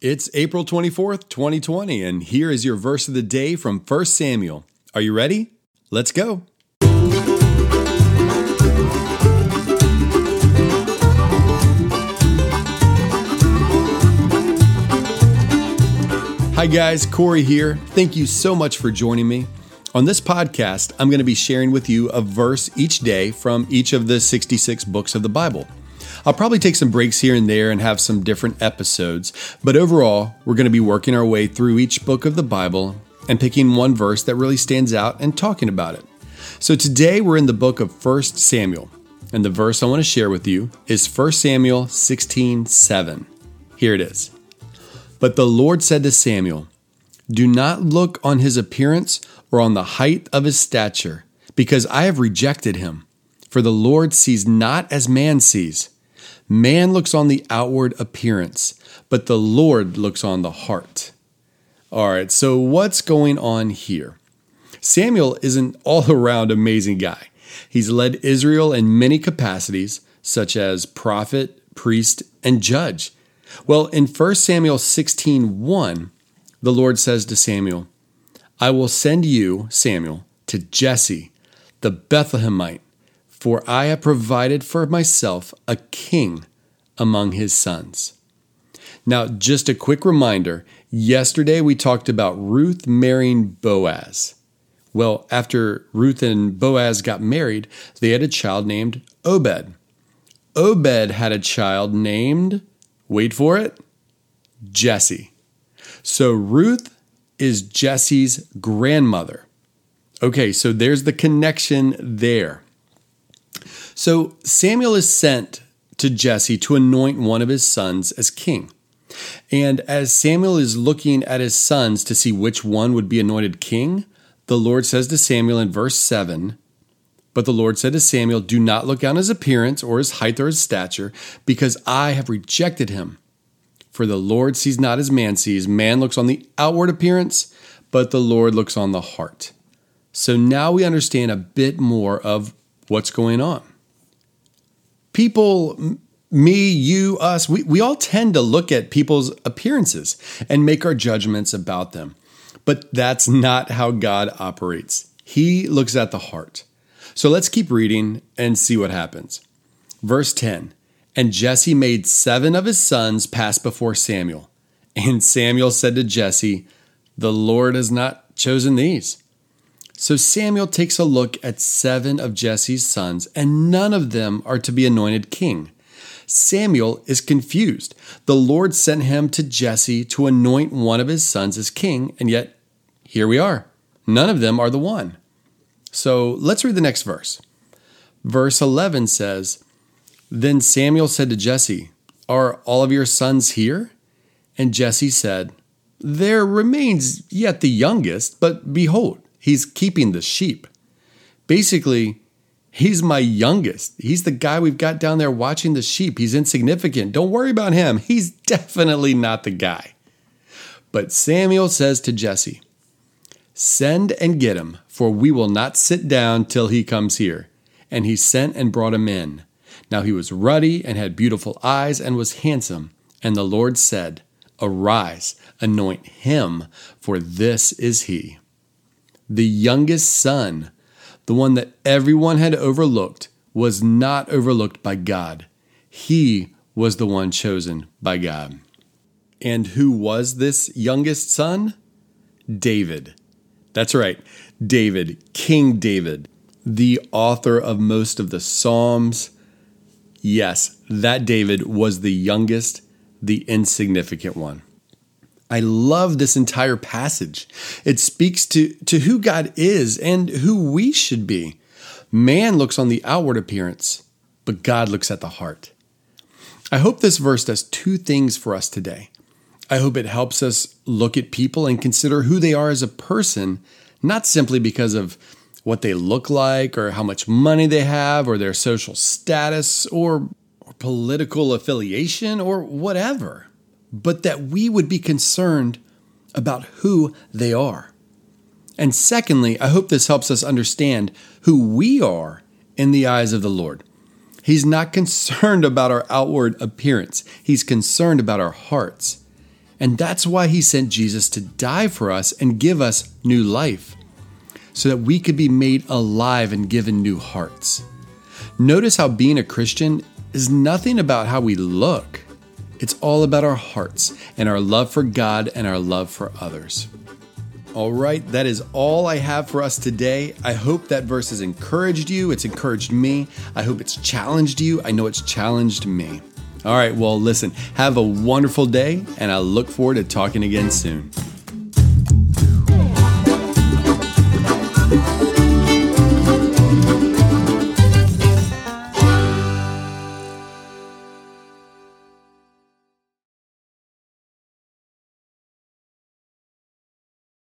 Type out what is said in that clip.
It's April 24th, 2020, and here is your verse of the day from 1 Samuel. Are you ready? Let's go. Hi, guys, Corey here. Thank you so much for joining me. On this podcast, I'm going to be sharing with you a verse each day from each of the 66 books of the Bible. I'll probably take some breaks here and there and have some different episodes, but overall, we're going to be working our way through each book of the Bible and picking one verse that really stands out and talking about it. So today we're in the book of 1 Samuel, and the verse I want to share with you is 1 Samuel 16 7. Here it is. But the Lord said to Samuel, Do not look on his appearance or on the height of his stature, because I have rejected him. For the Lord sees not as man sees. Man looks on the outward appearance, but the Lord looks on the heart. All right, so what's going on here? Samuel is an all around amazing guy. He's led Israel in many capacities, such as prophet, priest, and judge. Well, in 1 Samuel 16 1, the Lord says to Samuel, I will send you, Samuel, to Jesse, the Bethlehemite for I have provided for myself a king among his sons. Now, just a quick reminder yesterday we talked about Ruth marrying Boaz. Well, after Ruth and Boaz got married, they had a child named Obed. Obed had a child named, wait for it, Jesse. So Ruth is Jesse's grandmother. Okay, so there's the connection there. So Samuel is sent to Jesse to anoint one of his sons as king. And as Samuel is looking at his sons to see which one would be anointed king, the Lord says to Samuel in verse 7 But the Lord said to Samuel, Do not look on his appearance or his height or his stature, because I have rejected him. For the Lord sees not as man sees. Man looks on the outward appearance, but the Lord looks on the heart. So now we understand a bit more of what's going on people, me, you, us, we, we all tend to look at people's appearances and make our judgments about them. But that's not how God operates. He looks at the heart. So let's keep reading and see what happens. Verse 10 And Jesse made seven of his sons pass before Samuel. And Samuel said to Jesse, The Lord has not chosen these. So Samuel takes a look at seven of Jesse's sons, and none of them are to be anointed king. Samuel is confused. The Lord sent him to Jesse to anoint one of his sons as king, and yet here we are. None of them are the one. So let's read the next verse. Verse 11 says Then Samuel said to Jesse, Are all of your sons here? And Jesse said, There remains yet the youngest, but behold, He's keeping the sheep. Basically, he's my youngest. He's the guy we've got down there watching the sheep. He's insignificant. Don't worry about him. He's definitely not the guy. But Samuel says to Jesse, Send and get him, for we will not sit down till he comes here. And he sent and brought him in. Now he was ruddy and had beautiful eyes and was handsome. And the Lord said, Arise, anoint him, for this is he the youngest son, the one that everyone had overlooked, was not overlooked by God. He was the one chosen by God. And who was this youngest son? David. That's right, David, King David, the author of most of the Psalms. Yes, that David was the youngest, the insignificant one. I love this entire passage. It speaks to, to who God is and who we should be. Man looks on the outward appearance, but God looks at the heart. I hope this verse does two things for us today. I hope it helps us look at people and consider who they are as a person, not simply because of what they look like or how much money they have or their social status or, or political affiliation or whatever but that we would be concerned about who they are. And secondly, I hope this helps us understand who we are in the eyes of the Lord. He's not concerned about our outward appearance, He's concerned about our hearts. And that's why he sent Jesus to die for us and give us new life, so that we could be made alive and given new hearts. Notice how being a Christian is nothing about how we look, it's all about our hearts and our love for God and our love for others. All right, that is all I have for us today. I hope that verse has encouraged you. It's encouraged me. I hope it's challenged you. I know it's challenged me. All right, well, listen, have a wonderful day, and I look forward to talking again soon.